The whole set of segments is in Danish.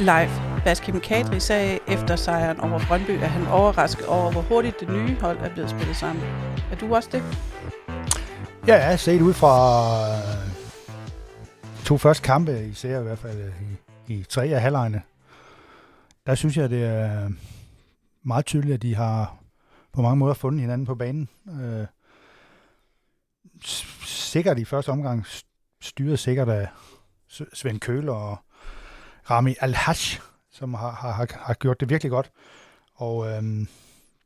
Live. Baskim Kadri sagde efter sejren over Brøndby, at han overrasket over, hvor hurtigt det nye hold er blevet spillet sammen. Er du også det? Ja, set ud fra øh, to første kampe, især i hvert fald øh, i, i tre af halvlejene. Der synes jeg, det er meget tydeligt, at de har på mange måder fundet hinanden på banen. Øh, sikkert i første omgang styret sikkert af Svend Køler og Rami al som har, har, har gjort det virkelig godt. Og øhm,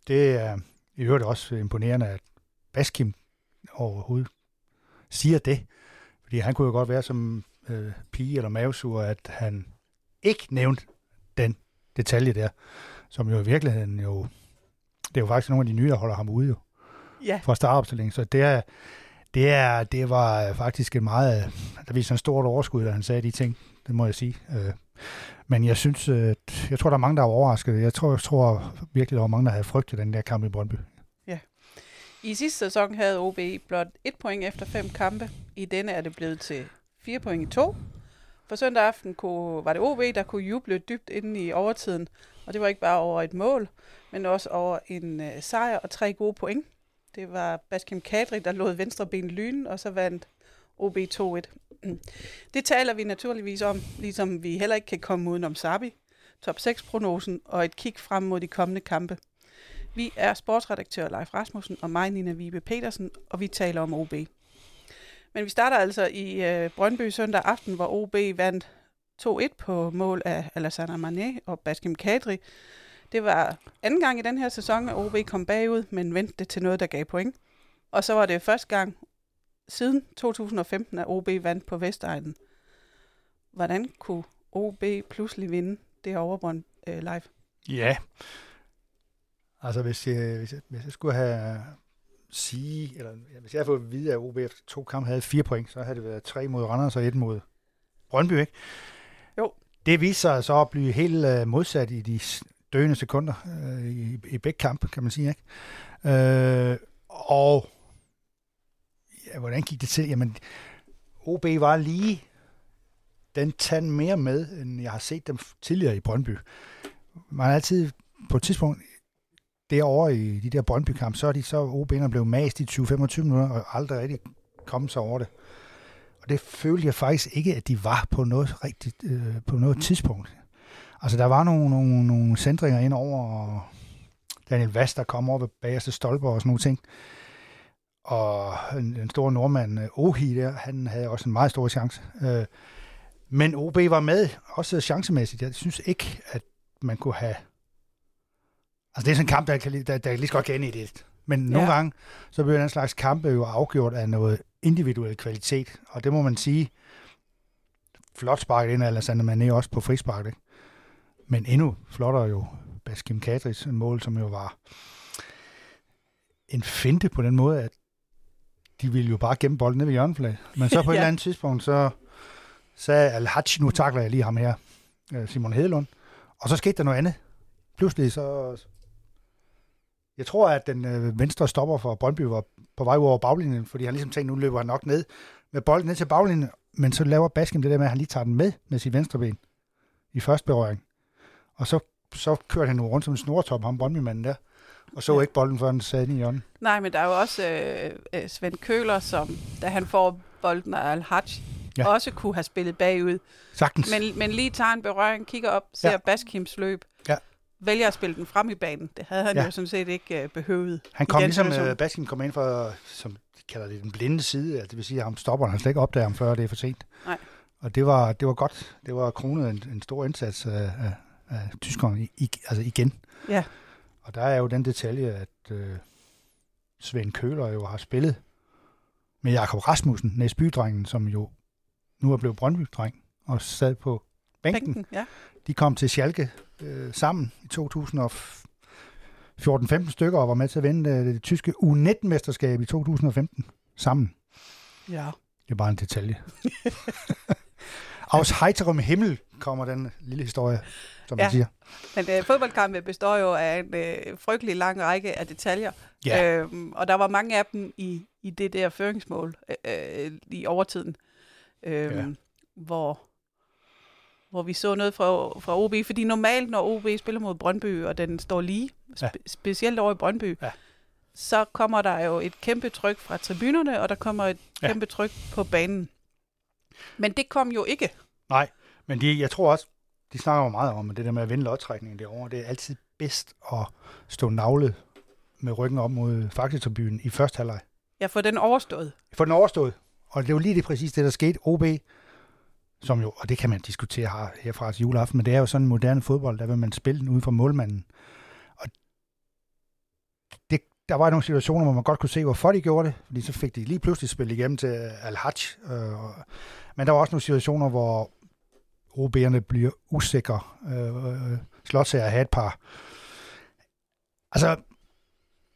det er i øvrigt også imponerende, at Baskim overhovedet siger det. Fordi han kunne jo godt være som øh, pige eller mavesur, at han ikke nævnte den detalje der, som jo i virkeligheden jo, det er jo faktisk nogle af de nye, der holder ham ude jo. Ja. Fra startopstillingen. Så det er, det, er, det var faktisk en meget, der viste en stort overskud, da han sagde de ting, det må jeg sige. Øh, men jeg synes, øh, jeg tror, der er mange, der er overrasket. Jeg tror, jeg tror virkelig, der var mange, der havde frygtet den der kamp i Brøndby. Ja. I sidste sæson havde OB blot et point efter fem kampe. I denne er det blevet til fire point i to. For søndag aften kunne, var det OB, der kunne juble dybt inde i overtiden. Og det var ikke bare over et mål, men også over en øh, sejr og tre gode point. Det var Baskim Kadri, der lod venstre ben lyne, og så vandt OB 2-1. Det taler vi naturligvis om, ligesom vi heller ikke kan komme udenom Sabi, top 6-prognosen og et kig frem mod de kommende kampe. Vi er sportsredaktør Leif Rasmussen og mig, Nina Vibe Petersen, og vi taler om OB. Men vi starter altså i øh, Brøndby søndag aften, hvor OB vandt 2-1 på mål af Alassane Mané og Baskim Kadri. Det var anden gang i den her sæson, at OB kom bagud, men vendte det til noget, der gav point. Og så var det første gang siden 2015, at OB vandt på Vestegnen. Hvordan kunne OB pludselig vinde det overbrønd øh, live? Ja, altså hvis jeg, hvis jeg, hvis jeg skulle have sige, eller hvis jeg havde fået at vide, at OB efter to kampe havde fire point, så havde det været tre mod Randers og et mod Brøndby, ikke? Jo. Det viser sig så at blive helt uh, modsat i de døende sekunder uh, i, i begge kampe, kan man sige, ikke? Uh, og hvordan gik det til? Jamen, OB var lige den tand mere med, end jeg har set dem tidligere i Brøndby. Man har altid på et tidspunkt derovre i de der Brøndby-kamp, så er de så OB'erne blevet mast i 20-25 minutter, og aldrig rigtig kommet sig over det. Og det følte jeg faktisk ikke, at de var på noget rigtigt, øh, på noget tidspunkt. Altså, der var nogle, nogle, nogle centringer ind over, og Daniel Vast, der kom over ved bagerste stolper og sådan nogle ting. Og en, en stor nordmand, øh, Ohi der, han havde også en meget stor chance. Øh, men OB var med, også chancemæssigt. Jeg synes ikke, at man kunne have... Altså, det er sådan en kamp, der kan, der, der lige så godt ind i det. Men ja. nogle gange, så bliver den slags kampe jo afgjort af noget individuel kvalitet. Og det må man sige, flot sparket ind af Alassane Mané også på frispark. Ikke? Men endnu flottere jo Baskim Kadris mål, som jo var en finte på den måde, at de ville jo bare gemme bolden ned ved hjørneflaget. Men så på ja. et eller andet tidspunkt, så sagde al nu takler jeg lige ham her, øh, Simon Hedelund. Og så skete der noget andet. Pludselig så... Jeg tror, at den øh, venstre stopper for Brøndby var på vej over baglinjen, fordi han ligesom tænkte, nu løber han nok ned med bolden ned til baglinjen, men så laver Baskem det der med, at han lige tager den med med sit venstre ben i første berøring. Og så, så kørte han nu rundt som en snortop, ham Brøndby-manden der og så ja. ikke bolden, før den den i hjørnet. Nej, men der er jo også øh, øh, Svend Køler, som da han får bolden af al ja. også kunne have spillet bagud. Sagtens. Men, men lige tager en berøring, kigger op, ser ja. Baskims løb, ja. vælger at spille den frem i banen. Det havde han ja. jo sådan set ikke øh, behøvet. Han kom ligesom, uh, Baskim kom ind fra, som de kalder det, den blinde side, det vil sige, at ham stopper han slet ikke opdager ham, før det er for sent. Nej. Og det var, det var godt. Det var kronet en, en stor indsats af, af, af tyskerne i, altså igen. Ja. Og der er jo den detalje, at øh, Svend Køler jo har spillet med Jakob Rasmussen, næstbydrengen, som jo nu er blevet Brøndby-dreng og sad på bænken. bænken ja. De kom til Schalke øh, sammen i 2014-15 stykker og var med til at vinde det, det tyske U19-mesterskab i 2015 sammen. Ja. Det er bare en detalje. Aus heiterem Himmel kommer den lille historie, som ja. man siger. Men øh, fodboldkampe består jo af en øh, frygtelig lang række af detaljer. Ja. Øhm, og der var mange af dem i, i det der føringsmål øh, øh i overtiden, øh, ja. hvor, hvor vi så noget fra, fra OB. Fordi normalt, når OB spiller mod Brøndby, og den står lige, Ja. spe, specielt over i Brøndby, Ja. så kommer der jo et kæmpe tryk fra tribunerne, og der kommer et Ja. kæmpe tryk på banen. Men det kom jo ikke. Nej, men de, jeg tror også, de snakker jo meget om, at det der med at vinde lodtrækningen derovre, det er altid bedst at stå navlet med ryggen op mod Faktitribunen i første halvleg. Jeg får den overstået. For den overstået. Og det er jo lige det præcis det, der skete. OB, som jo, og det kan man diskutere her, herfra til juleaften, men det er jo sådan en moderne fodbold, der vil man spille den ude for målmanden. Og det, der var nogle situationer, hvor man godt kunne se, hvorfor de gjorde det, fordi så fik de lige pludselig spillet igennem til Al-Hajj. Øh, men der var også nogle situationer, hvor OB'erne bliver usikre. Øh, øh, Slotsager havde et par. Altså,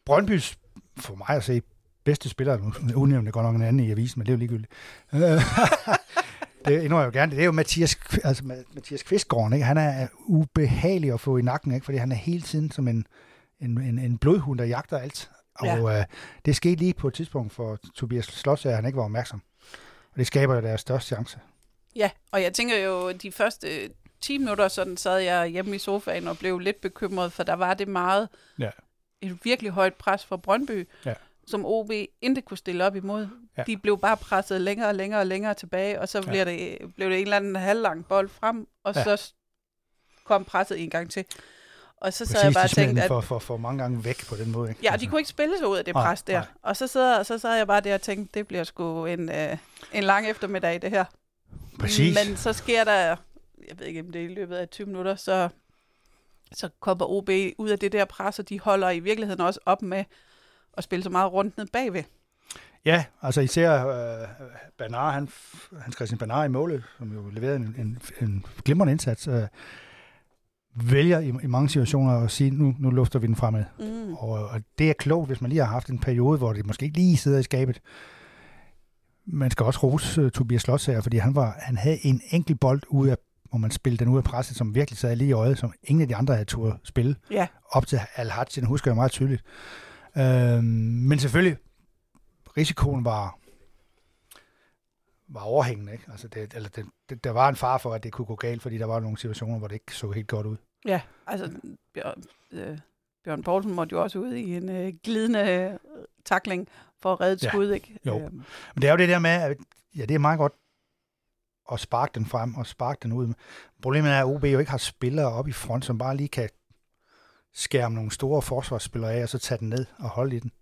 Brøndbys, for mig at se, bedste spiller, nu udnævnte godt nok en anden i avisen, men det er jo ligegyldigt. Øh, det indrømmer jeg jo gerne. Det er jo Mathias, altså Mathias Kvistgården, ikke? Han er ubehagelig at få i nakken, ikke? Fordi han er hele tiden som en, en, en, en blodhund, der jagter alt. Og ja. øh, det skete lige på et tidspunkt for Tobias Slotsager, at han ikke var opmærksom. Og det skaber jo deres største chance. Ja, og jeg tænker jo, de første 10 minutter, sådan sad jeg hjemme i sofaen og blev lidt bekymret, for der var det meget, Ja. et virkelig højt pres fra Brøndby, Ja. som OB ikke kunne stille op imod. Ja. De blev bare presset længere og længere og længere tilbage, og så Ja. bliver det, blev det en eller anden halvlang bold frem, og Ja. så kom presset en gang til. Og så sad jeg bare og tænkte, at for, for, for mange gange væk på den måde. Ikke? Ja, de kunne ikke spille sig ud af det Nej, pres der. nej. Og så sad, så sad jeg bare der og tænkte, det bliver sgu en, øh, en lang eftermiddag, det her. Præcis. Men så sker der, jeg ved ikke om det er i løbet af 20 minutter, så, så kommer OB ud af det der pres, og de holder i virkeligheden også op med at spille så meget rundt ned bagved. Ja, altså især øh, Bernard, han, Hans Christian Bernard i målet, som jo leverede en, en, en glimrende indsats, øh, vælger i, i mange situationer at sige, nu, nu lufter vi den fremad. Mm. Og, og det er klogt, hvis man lige har haft en periode, hvor det måske ikke lige sidder i skabet. Man skal også rose uh, Tobias Slotsager, fordi han, var, han havde en enkelt bold ud af, hvor man spillede den ud af presset, som virkelig sad lige i øjet, som ingen af de andre havde turde spille. Ja, Op til Al-Hajj, den husker jeg meget tydeligt. Øhm, men selvfølgelig, risikoen var, var overhængende. Ikke? Altså det, eller det, det, der var en far for, at det kunne gå galt, fordi der var nogle situationer, hvor det ikke så helt godt ud. ja. Altså, Bjørn, øh, Bjørn Poulsen måtte jo også ud i en øh, glidende øh, takling for at redde et Ja. skud, ikke? Jo. Øhm, Men det er jo det der med, at ja, det er meget godt at sparke den frem og sparke den ud. Problemet er, at OB jo ikke har spillere op i front, som bare lige kan skærme nogle store forsvarsspillere af, og så tage den ned og holde i den.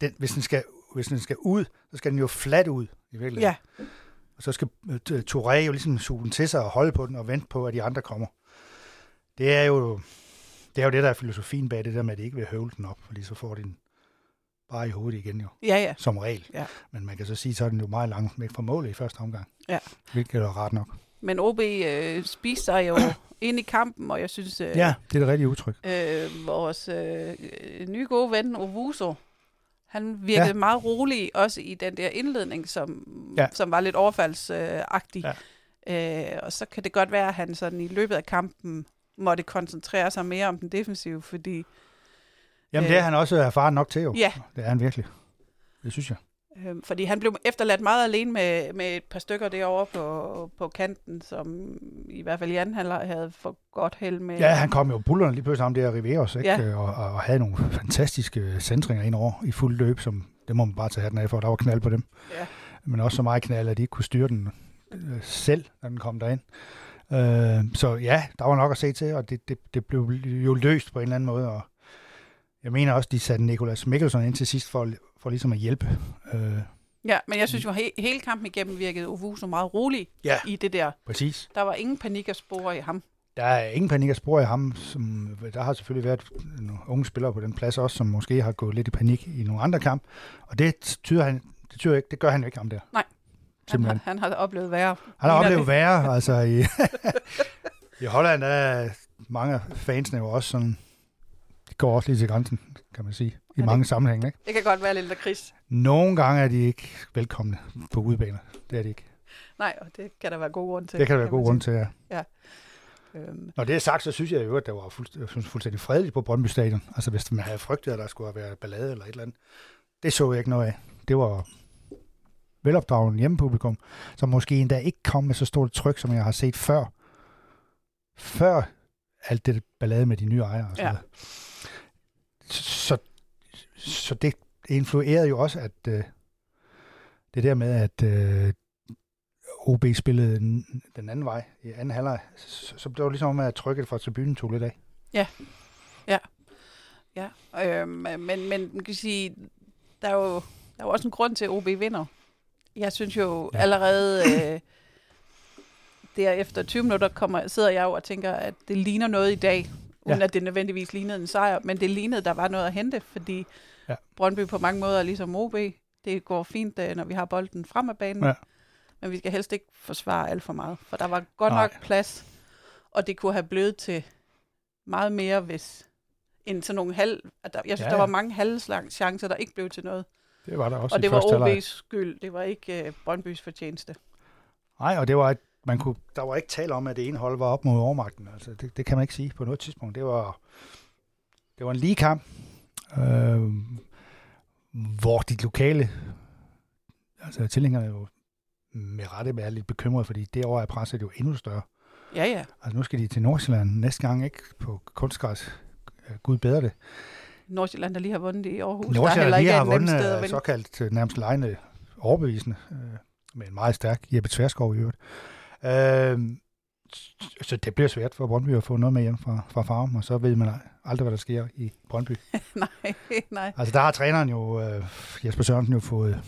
den hvis, den skal, hvis den skal ud, så skal den jo flat ud i virkeligheden. ja, Og så skal øh, Touré jo ligesom suge den til sig og holde på den og vente på, at de andre kommer. Det er jo det, er jo det der er filosofien bag det der med, at de ikke vil høvle den op, fordi så får de den bare i hovedet igen jo, ja, ja. som regel. Ja. Men man kan så sige, så er den jo meget langt væk fra målet i første omgang. Ja. Hvilket er ret nok. Men OB øh, spiste sig jo ind i kampen, og jeg synes, øh, Ja, det er det rigtige udtryk. øh, vores øh, nye gode ven, Ovuso, han virkede Ja. meget rolig, også i den der indledning, som, ja. som var lidt overfaldsagtig. Ja. Øh, og så kan det godt være, at han sådan i løbet af kampen måtte koncentrere sig mere om den defensive, fordi Jamen, Øh. det er han også erfaren nok til jo. Ja. Det er han virkelig. Det synes jeg. Øh, fordi han blev efterladt meget alene med, med et par stykker derovre på, på kanten, som i hvert fald Jan havde for godt held med. Ja, han kom jo bullerne lige pludselig ham der Riveros, ikke? Ja. Og, og, og, havde nogle fantastiske centringer ind over i fuld løb, som det må man bare tage hatten af for, der var knald på dem. Ja. Men også så meget knald, at de ikke kunne styre den øh, selv, når den kom derind. Øh, så ja, der var nok at se til, og det, det, det blev jo løst på en eller anden måde, og jeg mener også, de satte Nikolas Mikkelsen ind til sidst for, for ligesom at hjælpe. Øh, Ja, men jeg synes jo, he- hele kampen igennem virkede Ovuso meget rolig Ja. i det der. præcis. Der var ingen panik at spore i ham. Der er ingen panik at spore i ham. Som, der har selvfølgelig været nogle unge spillere på den plads også, som måske har gået lidt i panik i nogle andre kamp. Og det tyder han, det, tyder ikke, det gør han ikke ham der. Han, Simpelthen. har, han har oplevet værre. Han har oplevet det. værre. Altså i, I Holland er mange af fansene jo også sådan, går også lige til grænsen, kan man sige, i det- mange sammenhænge. Ikke? Det kan godt være lidt lakrids. Nogle gange er de ikke velkomne på udbaner. Det er de ikke. Nej, og det kan der være god grund til. Det kan der være god grund til, ja. sige. Øhm, Når det er sagt, så synes jeg jo, at det var fuldstændig, fuldstændig fredeligt på Brøndby Stadion. Altså hvis man havde frygtet, at der skulle have været ballade eller et eller andet. Det så jeg ikke noget af. Det var velopdraget hjemmepublikum, som måske endda ikke kom med så stort tryk, som jeg har set før før alt det ballade med de nye ejere og så Ja. videre. Så, så det influerede jo også, at øh, det der med, at øh, OB spillede den, den anden vej i anden halvleg, så, så det var ligesom om, at trykket fra tribunen tog lidt af. Ja, øhm, men, men man kan sige, der er, jo, der er jo også en grund til, at OB vinder. Jeg synes jo Ja. ja. allerede, øh, der efter 20 minutter kommer, sidder jeg jo og tænker, at det ligner noget i dag, uden Ja. at det nødvendigvis lignede en sejr, men det lignede, der var noget at hente, fordi Ja. Brøndby på mange måder er ligesom OB. Det går fint, øh, når vi har bolden frem af banen, Ja. men vi skal helst ikke forsvare alt for meget, for der var godt Nej. nok plads, og det kunne have blevet til meget mere, hvis end sådan nogle halv... At der, jeg synes, Ja, ja, der var mange halvslangs chancer, der ikke blev til noget. Det var der også og det var halvleg. OB's skyld. Det var ikke uh, Brøndbys fortjeneste. Nej, og det var, et- man kunne, der var ikke tale om, at det ene hold var op mod overmagten. Altså, det, det kan man ikke sige på noget tidspunkt. Det var, det var en lige kamp, øh, hvor de lokale, altså tilhængerne jo med rette er lidt bekymrede, fordi det år er presset jo endnu større. Ja, ja. Altså nu skal de til Nordsjælland næste gang, ikke på kunstgræs. Gud bedre det. Nordsjælland, der lige har vundet i Aarhus. der Nordsjælland heller lige har vundet sted øh, såkaldt øh, nærmest lejende overbevisende, øh, med en meget stærk Jeppe Tverskov i øvrigt. Øh, så det bliver svært for Brøndby at få noget med hjem fra, fra farven, og så ved man aldrig, hvad der sker i Brøndby. nej, nej. Altså der har træneren jo, øh, Jesper Sørensen jo fået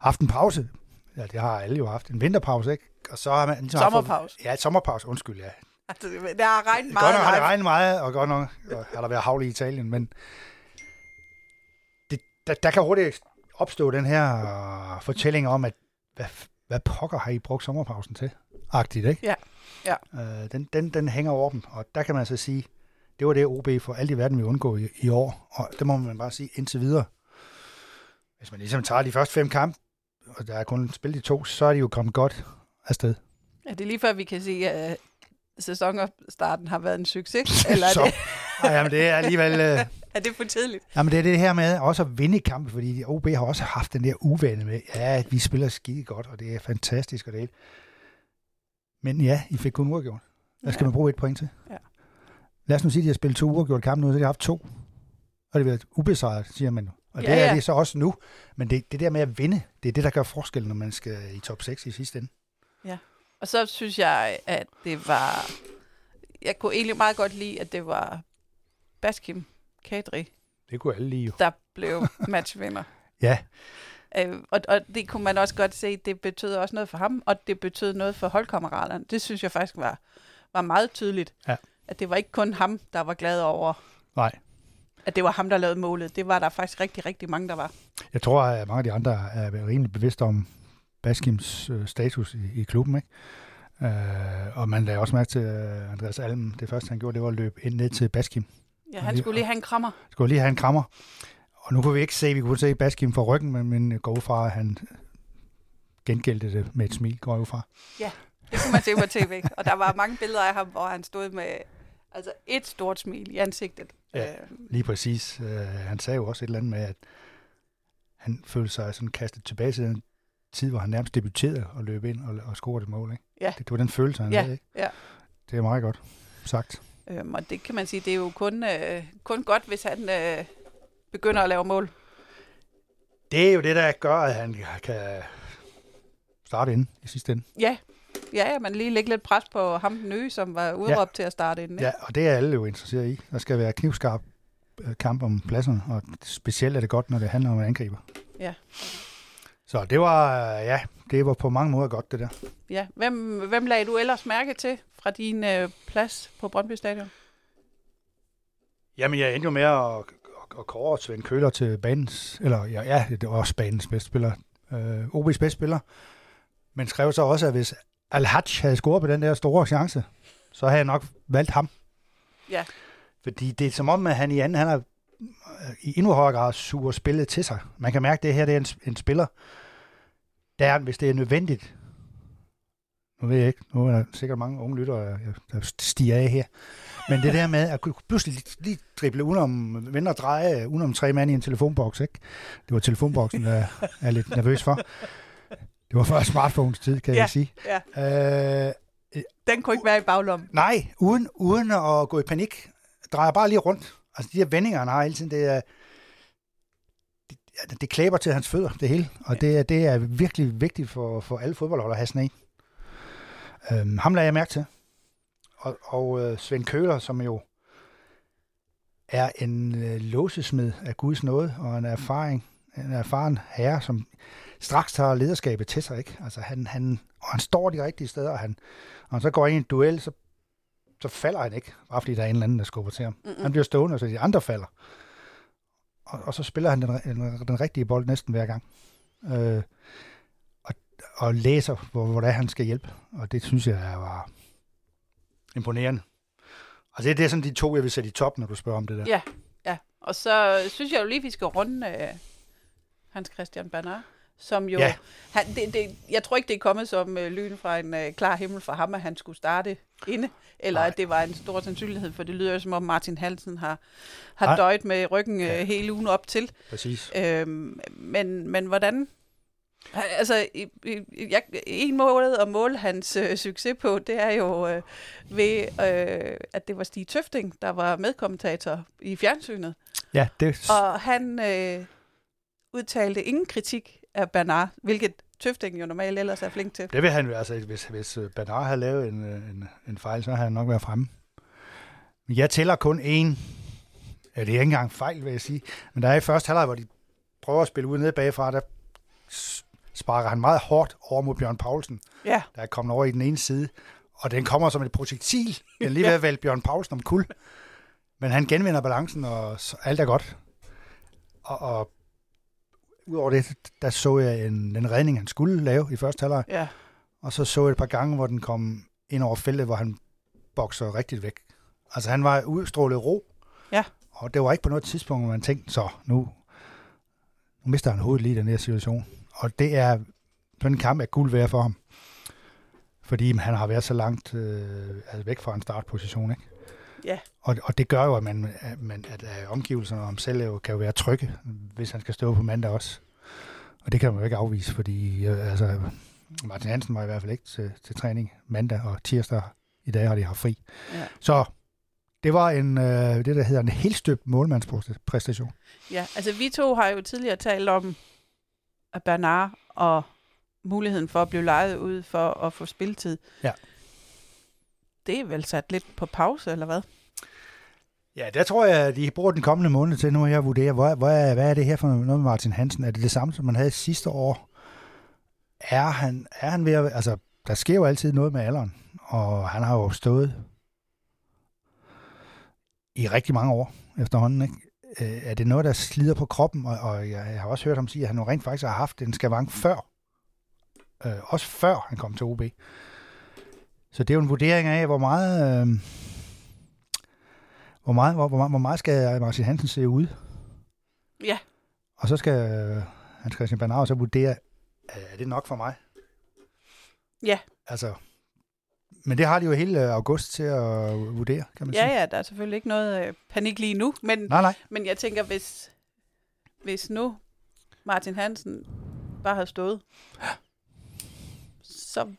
haft en pause. Ja, det har alle jo haft. En vinterpause, ikke? Og så har man... Ligesom Sommerpause. Ja, et sommerpause, undskyld, ja. Altså, det har regnet Godt meget. nok har det regnet meget, og godt nok og har der været havl i Italien, men det, der, der kan hurtigt opstå den her øh, fortælling om, at hvad, hvad pokker har I brugt sommerpausen til? Agtigt, ikke? Ja, ja. Øh, den, den, den hænger over dem, og der kan man så sige, det var det OB for alt i verden vil undgå i, i år, og det må man bare sige indtil videre. Hvis man ligesom tager de første fem kampe, og der er kun spillet de to, så er de jo kommet godt afsted. Er det lige før, vi kan sige, at sæsonstarten har været en succes? Eller er så, det, Ej, jamen, det er alligevel... Er det for tidligt? Jamen det er det her med også at vinde i kampe, fordi OB har også haft den der uvane med, ja, vi spiller skide godt, og det er fantastisk og det hele. Men ja, I fik kun uafgjort. Der skal Ja. man bruge et point til. Ja. Lad os nu sige, at de har spillet to uafgjorte kampe nu, så de har haft to. Og det har været ubesejret, siger man nu. Og det Ja, er ja. det så også nu. Men det, det der med at vinde, det er det, der gør forskel, når man skal i top 6 i sidste ende. Og så synes jeg, at det var... Jeg kunne egentlig meget godt lide, at det var Baskim Kadri, Det kunne alle lige jo. der blev matchvinder. Ja, Øh, og, og det kunne man også godt se, det betød også noget for ham, og det betød noget for holdkammeraterne. Det synes jeg faktisk var, var meget tydeligt. Ja. At det var ikke kun ham, der var glad over, nej. at det var ham, der lavede målet. Det var der faktisk rigtig, rigtig mange, der var. Jeg tror, at mange af de andre er rimelig bevidste om Baskims øh, status i, i klubben. Ikke? Øh, og man lagde også mærke til øh, Andreas Alm. Det første, han gjorde, det var at løbe ind ned til Baskim. Ja, han skulle lige have en krammer. Skulle lige have en krammer. Og nu kunne vi ikke se, vi kunne se Baskim fra ryggen, men, men går fra, at han gengældte det med et smil, går ud fra. Det kunne man se på tv. Og der var mange billeder af ham, hvor han stod med altså et stort smil i ansigtet. Ja. Øh, Lige præcis. Øh, han sagde jo også et eller andet med, at han følte sig sådan kastet tilbage til den tid, hvor han nærmest debuterede og løb ind og, og scorede et mål. Ikke? Ja. Det, det var den følelse, han Ja, havde. Ikke? ja. Det er meget godt sagt. Øhm, og det kan man sige, det er jo kun, øh, kun godt, hvis han øh, begynder at lave mål. Det er jo det, der gør, at han kan starte ind i sidste ende. Ja, ja, ja man lige lægge lidt pres på ham den nye, som var udråbt ja. til at starte inden. Ja, og det er alle jo interesseret i. Der skal være knivskarp øh, kamp om pladserne, og specielt er det godt, når det handler om angriber. Ja. Så det var, ja, det var på mange måder godt, det der. ja. Hvem, hvem lagde du ellers mærke til fra din øh, plads på Brøndby Stadion? Jamen, jeg endte jo med at, at, kåre Svend Køller til banens, eller ja, ja det var også banens bedste spiller, øh, OB's bedste spiller, men skrev så også, at hvis Al-Hajj havde scoret på den der store chance, så havde jeg nok valgt ham. Ja. Fordi det er som om, at han i anden, han har i endnu højere grad suger spillet til sig. Man kan mærke, at det her det er en, en spiller, der, hvis det er nødvendigt, nu ved jeg ikke, nu er der sikkert mange unge lyttere, der- stiger af her, men det der med at kunne pludselig lige, drible udenom, vende og dreje udenom tre mand i en telefonboks, ikke? Det var telefonboksen, der jeg er lidt nervøs for. Det var før smartphones tid, kan Ja, jeg sige. ja. Øh, Den kunne ikke være i baglommen. Nej, uden, uden at gå i panik. Drejer bare lige rundt. Altså de her vendinger, han har hele tiden, det er... Det, det klæber til hans fødder, det hele. Og ja. det, er, det er virkelig vigtigt for, for alle fodboldholdere at have sådan en. Øhm, ham lagde jeg mærke til. Og, og øh, Svend Køler, som jo er en øh, låsesmed af Guds nåde, og en erfaring, en erfaren herre, som straks tager lederskabet til sig. Ikke? Altså han, han, og han står de rigtige steder, og han, og han så går ind i en duel, så, så falder han ikke, bare fordi der er en eller anden, der skubber til ham. Mm-hmm. Han bliver stående, så de andre falder. Og, og så spiller han den, den, den rigtige bold næsten hver gang. Øh, og, og læser, hvor, hvor det er, han skal hjælpe. Og det synes jeg var imponerende. Og det, det er sådan de to, jeg vil sætte i top, når du spørger om det der. Ja, ja. Og så synes jeg jo lige, vi skal runde uh, Hans Christian Bernard som jo... Ja. Han, det, det, jeg tror ikke, det er kommet som øh, lyn fra en øh, klar himmel for ham, at han skulle starte inde, eller Nej. at det var en stor sandsynlighed, for det lyder jo som om Martin Hansen har, har døjet med ryggen øh, ja. hele ugen op til. Præcis. Øhm, men, men hvordan... Altså, jeg, en måde at måle hans øh, succes på, det er jo øh, ved, øh, at det var Stig Tøfting, der var medkommentator i fjernsynet. Ja, det... Og han øh, udtalte ingen kritik af Bernard, hvilket Tøfting jo normalt ellers er flink til. Det vil han jo, altså hvis, hvis øh, Bernard havde lavet en, øh, en, en fejl, så havde han nok været fremme. Men jeg tæller kun én. Ja, det er ikke engang fejl, vil jeg sige. Men der er i første halvleg, hvor de prøver at spille ud ned bagfra, der sparker han meget hårdt over mod Bjørn Paulsen. Ja. Der er kommet over i den ene side. Og den kommer som et projektil. Den er lige ved at vælge Bjørn Paulsen om kul. Men han genvinder balancen, og alt er godt. Og, og udover det, der så jeg en, en redning, han skulle lave i første halvleg. Ja. Og så så jeg et par gange, hvor den kom ind over feltet, hvor han bokser rigtigt væk. Altså han var udstrålet ro. Ja. Og det var ikke på noget tidspunkt, hvor man tænkte, så nu, nu mister han hovedet lige i den her situation. Og det er, på en kamp er guld værd for ham. Fordi han har været så langt øh, altså væk fra en startposition, ikke? Ja. Og, og det gør jo, at, man, at, man, at, at omgivelserne om selv jo, kan jo være trygge, hvis han skal stå på mandag også. Og det kan man jo ikke afvise, fordi øh, altså, Martin Hansen var i hvert fald ikke til, til træning mandag og tirsdag. I dag har de haft fri. Ja. Så det var en, øh, det, der hedder en helt støbt målmandspræstation. Ja, altså vi to har jo tidligere talt om at Bernard og muligheden for at blive lejet ud for at få spilletid. Ja det er vel sat lidt på pause, eller hvad? Ja, der tror jeg, at de bruger den kommende måned til nu at vurdere, hvad, hvad, hvad er det her for noget med Martin Hansen? Er det det samme, som man havde sidste år? Er han, er han ved at, altså, der sker jo altid noget med alderen, og han har jo stået i rigtig mange år efterhånden, ikke? Øh, er det noget, der slider på kroppen? Og, og jeg har også hørt ham sige, at han jo rent faktisk har haft en skavank før. Øh, også før han kom til OB. Så det er jo en vurdering af, hvor meget, øh, hvor meget, hvor, hvor, hvor meget skal Martin Hansen se ud. Ja. Og så skal øh, Hans Christian Bernau så vurdere, er det nok for mig? Ja. Altså, men det har de jo hele august til at vurdere, kan man ja, sige. Ja, der er selvfølgelig ikke noget øh, panik lige nu, men, nej, nej. men jeg tænker, hvis, hvis nu Martin Hansen bare havde stået, så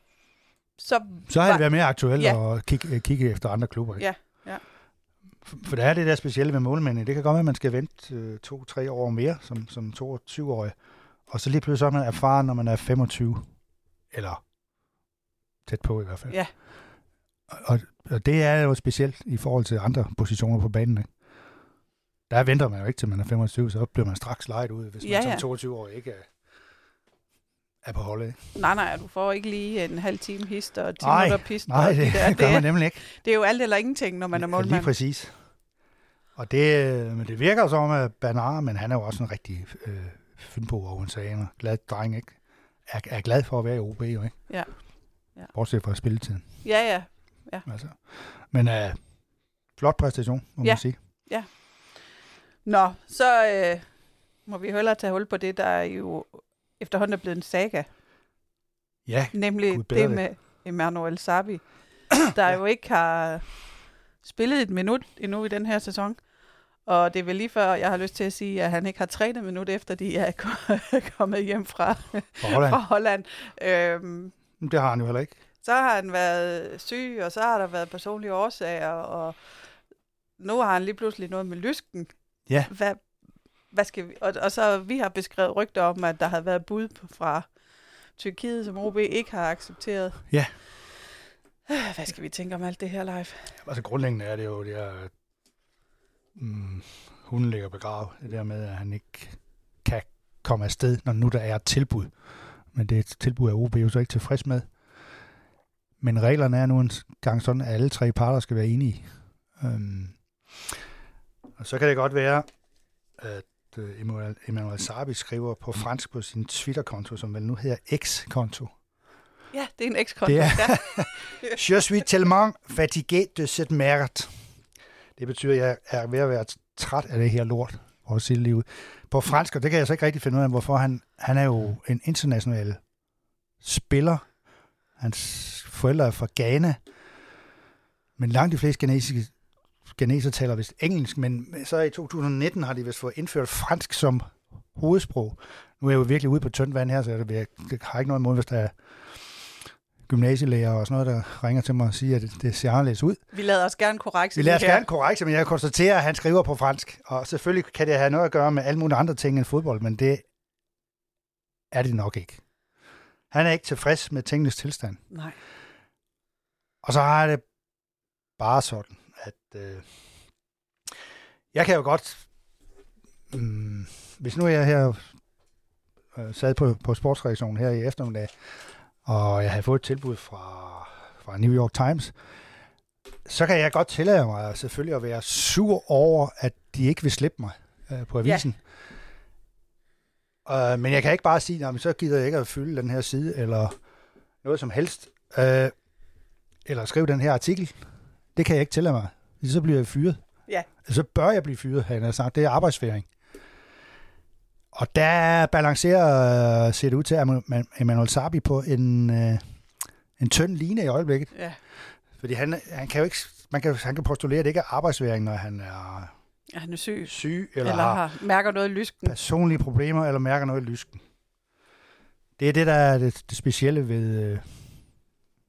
så, så har det været mere aktuelt ja. at kigge, øh, kigge efter andre klubber. Ikke? Ja, ja. For, der er det der specielle med målmændene. Det kan godt være, at man skal vente øh, to-tre år mere som, som 22-årig. Og så lige pludselig er man erfaren, når man er 25. Eller tæt på i hvert fald. Ja. Og, og det er jo specielt i forhold til andre positioner på banen. Ikke? Der venter man jo ikke til man er 25, så bliver man straks lejet ud, hvis ja, man som 22-årig ikke er er på holdet. Nej, nej, du får ikke lige en halv time hist og 10 minutter pist. Nej, det, det, der. det gør man nemlig ikke. Det er jo alt eller ingenting, når man er målmand. Lige præcis. Og det, men det virker som, at Bernard, men han er jo også en rigtig øh, fynbo og en glad dreng, ikke? Er, er glad for at være i OB, jo, ikke? Ja. ja. Bortset fra spilletiden. Ja, ja. ja. Altså. Men øh, flot præstation, må ja. man sige. Ja. Nå, så øh, må vi hellere tage hul på det, der er jo efterhånden er blevet en saga. Ja, Nemlig det med Emmanuel Sabi, der ja. jo ikke har spillet et minut endnu i den her sæson. Og det er vel lige før, jeg har lyst til at sige, at han ikke har trænet minut efter, de er kommet hjem fra, fra Holland. Fra Holland. Øhm, det har han jo heller ikke. Så har han været syg, og så har der været personlige årsager, og nu har han lige pludselig noget med lysken. Ja. Hvad, hvad skal vi? Og, og så vi har beskrevet rygter om, at der har været bud fra Tyrkiet, som OB ikke har accepteret. Ja. Hvad skal vi tænke om alt det her live? Altså grundlæggende er det jo det her, mm, hunden ligger begravet. Det der med, at han ikke kan komme afsted, når nu der er et tilbud. Men det er et tilbud, er OB jo så ikke tilfreds med. Men reglerne er nu en gang sådan, at alle tre parter skal være enige. Øhm, og så kan det godt være, at øh, Emmanuel, Emmanuel Sarbi skriver på fransk på sin Twitter-konto, som vel nu hedder X-konto. Ja, det er en. Det er- Ja. Je suis tellement fatigué de cette merde. Det betyder, at jeg er ved at være træt af det her lort, for at sige ud. På fransk, og det kan jeg så ikke rigtig finde ud af, hvorfor han, han er jo en international spiller. Hans forældre er fra Ghana. Men langt de fleste ghanesiske ghaneser taler vist engelsk, men så i 2019 har de vist fået indført fransk som hovedsprog. Nu er jeg jo virkelig ude på tyndt vand her, så jeg, det har ikke noget imod, hvis der er gymnasielærer og sådan noget, der ringer til mig og siger, at det, det ser anderledes ud. Vi lader os gerne korrekt. Vi lader os gerne korrekt, men jeg konstaterer, at han skriver på fransk. Og selvfølgelig kan det have noget at gøre med alle mulige andre ting end fodbold, men det er det nok ikke. Han er ikke tilfreds med tingenes tilstand. Nej. Og så har jeg det bare sådan, øh, jeg kan jo godt, mm, hvis nu er jeg her øh, sad på, på sportsreaktionen her i eftermiddag, og jeg havde fået et tilbud fra, fra New York Times, så kan jeg godt tillade mig selvfølgelig at være sur over, at de ikke vil slippe mig øh, på avisen. Ja. Øh, men jeg kan ikke bare sige, at så gider jeg ikke at fylde den her side, eller noget som helst. Øh, eller skrive den her artikel. Det kan jeg ikke tillade mig. Så bliver jeg fyret. Ja. Så bør jeg blive fyret, har jeg sagt. Det er arbejdsfæring. Og der balancerer, ser det ud til, at Emmanuel Sabi på en, øh, en tynd line i øjeblikket. Ja. Fordi han, han kan jo ikke, man kan, han kan postulere, at det ikke er arbejdsværing, når han er Ja, Han er syg. syg, Eller, eller, eller har har, mærker noget i lysken. personlige problemer, eller mærker noget i lysken. Det er det, der er det, det specielle ved, øh,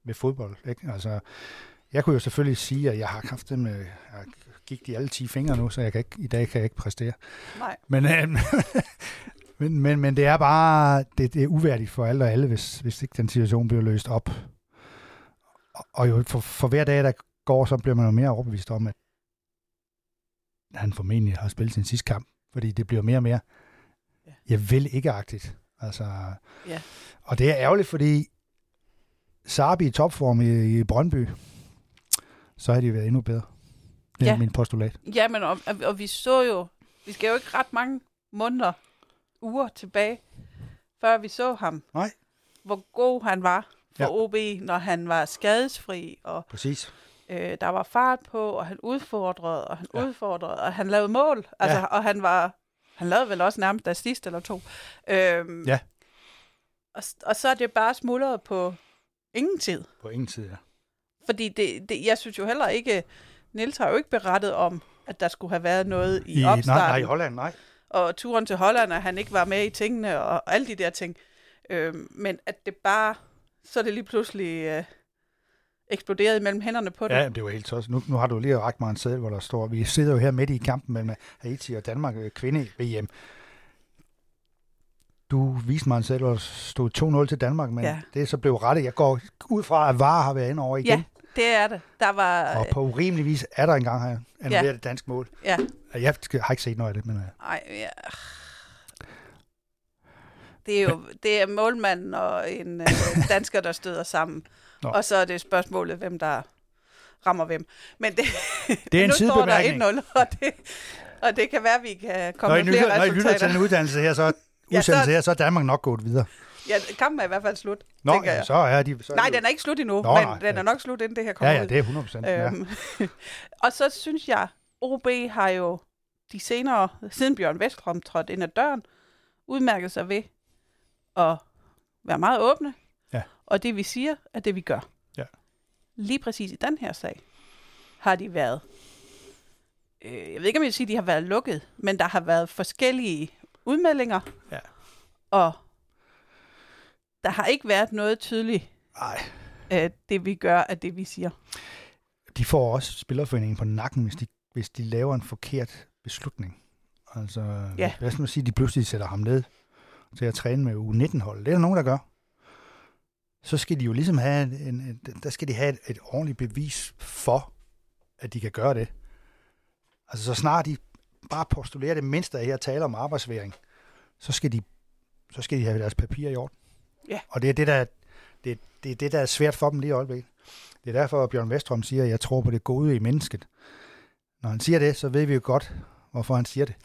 ved fodbold. Ikke? Altså, jeg kunne jo selvfølgelig sige, at jeg har haft dem, jeg gik de alle 10 fingre nu, så jeg kan ikke, i dag kan jeg ikke præstere. Nej. Men, øh, men, men, men det er bare, det, det er uværdigt for alle og alle, hvis, hvis ikke den situation bliver løst op. Og, og jo for, for hver dag, der går, så bliver man jo mere overbevist om, at han formentlig har spillet sin sidste kamp. Fordi det bliver mere og mere, Ja. jeg vil ikke-agtigt. Altså, Ja. Og det er ærgerligt, fordi Sarbi i topform i, i Brøndby, så har de været endnu bedre. Det er Ja. min postulat. Ja, men og, og- vi så jo, vi skal jo ikke ret mange måneder, uger tilbage, før vi så ham. Nej. Hvor god han var for Ja. OB, når han var skadesfri, og Præcis. øh, der var fart på, og han udfordrede, og han Ja. udfordrede, og han lavede mål. Altså, Ja. Og han var, han lavede vel også nærmest assist eller to. Øhm, Ja. Og, og så er det bare smuldret på ingen tid. På ingen tid, ja. Fordi det, det, jeg synes jo heller ikke, Niels har jo ikke berettet om, at der skulle have været noget i, I, I nej, opstarten. nej, i Holland, nej. og turen til Holland, at han ikke var med i tingene, og, og alle de der ting. Øhm, men at det bare, så er det lige pludselig øh, eksploderet mellem hænderne på det. Ja, det var helt tosset. Nu, nu har du lige rakt mig en seddel, hvor der står, vi sidder jo her midt i kampen mellem Haiti og Danmark øh, kvinde VM. Du viste mig en seddel, hvor der stod 2-0 til Danmark, men ja. Det er så blev rettet. Jeg går ud fra, at VAR har været inde over igen. Ja, det er det. Der var... Og på urimelig vis er der engang her annulleret ja. et dansk mål. Ja. Jeg har ikke set noget af det, men øh, Ej, ja. Det er jo det er målmanden og en øh, dansker, der støder sammen. Nå. Og så er det spørgsmålet, hvem der rammer hvem. Men det, det er en nu står der sidebemærkning. 1-0, og det, og det kan være, at vi kan komme Når I, med flere lytter, når I lytter til resultater. en uddannelse her, så Ja, så- her, så er Danmark nok gået videre. Ja, kampen er i hvert fald slut, Nå, ja, jeg. så er de... Så er Nej, de, den er ikke slut endnu, Nå, men nej, den er ja. nok slut, inden det her kommer Ja, ja, det er 100 procent. Ja. Øhm, og så synes jeg, OB har jo de senere, siden Bjørn Vestrom trådte ind ad døren, udmærket sig ved at være meget åbne. Ja. Og det vi siger, er det vi gør. Ja. Lige præcis i den her sag har de været, øh, jeg ved ikke om jeg vil sige, at de har været lukket, men der har været forskellige udmeldinger. Ja. Og der har ikke været noget tydeligt Nej, at det vi gør, er det vi siger. De får også spillerforeningen på nakken, hvis de, hvis de laver en forkert beslutning. Altså, Ja. hvad skal man sige, de pludselig sætter ham ned til at træne med U19-hold. Det er der nogen, der gør. Så skal de jo ligesom have, en, en, der skal de have et, et ordentligt bevis for, at de kan gøre det. Altså, så snart de bare postulerer det mindste af her taler om arbejdsværing, så skal de, så skal de have deres papir i orden. Ja. Og det er det, der, det, det er det, der er svært for dem lige i øjeblikket. Det er derfor, at Bjørn Vestrøm siger, at jeg tror på det gode i mennesket. Når han siger det, så ved vi jo godt, hvorfor han siger det.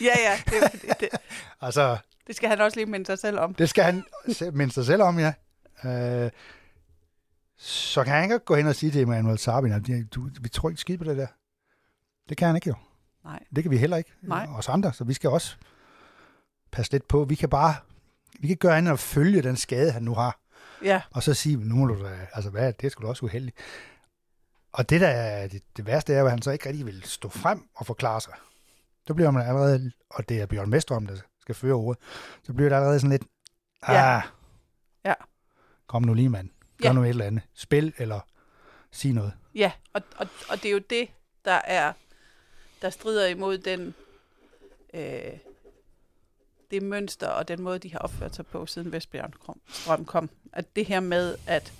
Ja, ja, det, det, det, Altså, det skal han også lige minde sig selv om. det skal han minde sig selv om, ja. Øh, så kan han ikke gå hen og sige til Emmanuel Sabin, du, vi tror ikke skide på det der. Det kan han ikke jo. Nej. Det kan vi heller ikke. Nej. Os andre, så vi skal også passe lidt på. Vi kan bare, vi kan ikke gøre andet end at følge den skade, han nu har. Ja, Og så sige, nu må du da, altså hvad, det? er sgu da også uheldigt. Og det der er, det, det værste er, at han så ikke rigtig vil stå frem og forklare sig. Så bliver man allerede, og det er Bjørn Mestrøm, der skal føre ordet, så bliver det allerede sådan lidt, ah, Ja. Ja. kom nu lige mand, gør Ja. nu et eller andet. Spil eller sig noget. ja. Og, og, og det er jo det, der er, der strider imod den, øh, det mønster og den måde, de har opført sig på, siden Vestbjørn kom- kom. At det her med, at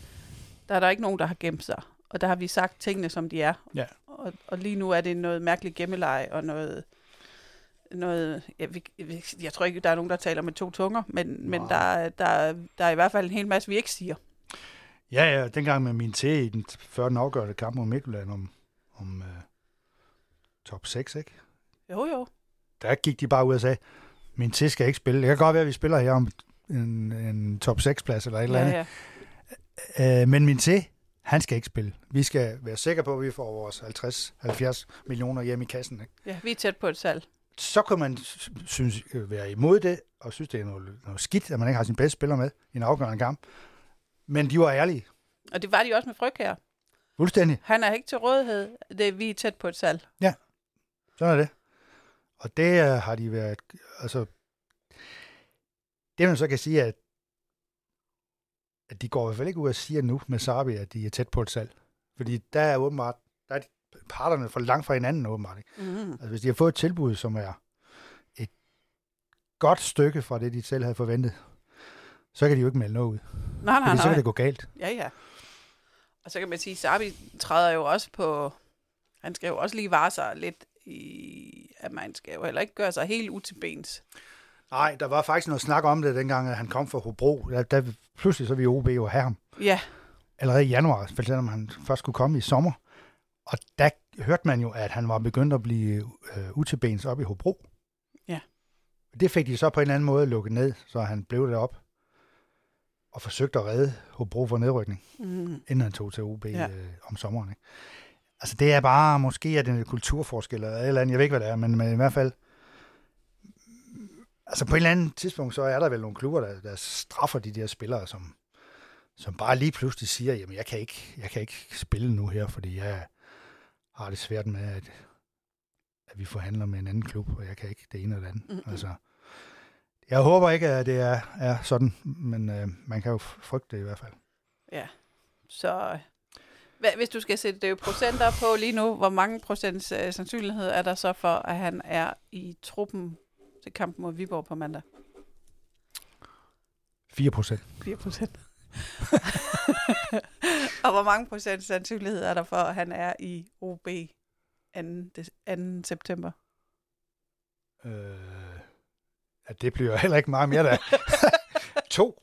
der er der ikke nogen, der har gemt sig. Og der har vi sagt tingene, som de er. Ja. Og, og lige nu er det noget mærkeligt gemmeleje og noget... noget ja, vi, vi, jeg tror ikke, der er nogen, der taler med to tunger, men, men der, er- der, er- der er i hvert fald en hel masse, vi ikke siger. Ja, ja, dengang med min te i den, før den afgørende kamp mod Midtjylland om, om uh, top 6, ikke? Jo, jo. der gik de bare ud og sagde, min til skal ikke spille. Det kan godt være, at vi spiller her om en, en top 6 plads eller et eller andet. Ja, ja. Ja. Øh, men min til, han skal ikke spille. Vi skal være sikre på, at vi får vores 50-70 millioner hjem i kassen. Ikke? ja, vi er tæt på et salg. Så kan man synes, øh, være imod det, og synes, det er noget, noget skidt, at man ikke har sin bedste spiller med i en afgørende kamp. Men de var ærlige. Og det var de også med Fryg her. Fuldstændig. Han er ikke til rådighed. Det, vi er tæt på et salg. Sådan er det. Og det har de været, altså, det man så kan sige, at, at de går i hvert fald ikke ud og siger nu med Sabi, at de er tæt på et salg. Fordi der er åbenbart, der er de, parterne for langt fra hinanden åbenbart. Ikke? Mm. Altså hvis de har fået et tilbud, som er et godt stykke fra det, de selv havde forventet, så kan de jo ikke melde noget ud. Nej, nej, Fordi så kan nej. det gå galt. Ja, ja. Og så kan man sige, Sabi træder jo også på... Han skal jo også lige vare sig lidt i... At man skal jo heller ikke gøre sig helt utilbens. Nej, der var faktisk noget snak om det, dengang at han kom fra Hobro. Der, der, pludselig så vi OB jo have ham. Ja, allerede i januar, selvom han først skulle komme i sommer. Og der hørte man jo, at han var begyndt at blive øh, utilbens op i Hobro. Ja. Det fik de så på en eller anden måde lukket ned, så han blev derop og forsøgte at redde Hobro for nedrykning, mm. inden han tog til OB ja. øh, om sommeren. Ikke? Altså det er bare, måske er det en kulturforskel eller et eller andet, jeg ved ikke, hvad det er, men, men i hvert fald, altså på et eller andet tidspunkt, så er der vel nogle klubber, der, der straffer de der spillere, som, som bare lige pludselig siger, jamen jeg kan ikke, jeg kan ikke spille nu her, fordi jeg har det svært med, at, at vi forhandler med en anden klub, og jeg kan ikke det ene eller det andet. Mm-mm. Altså, jeg håber ikke, at det er, er sådan, men øh, man kan jo frygte det i hvert fald. Så hvad, hvis du skal sætte det jo procenter på lige nu, hvor mange procents øh, sandsynlighed er der så for, at han er i truppen til kampen mod Viborg på mandag? 4 procent. 4 procent. og hvor mange procent sandsynlighed er der for, at han er i OB 2. des- 2. september? Øh, ja, det bliver heller ikke meget mere der. to.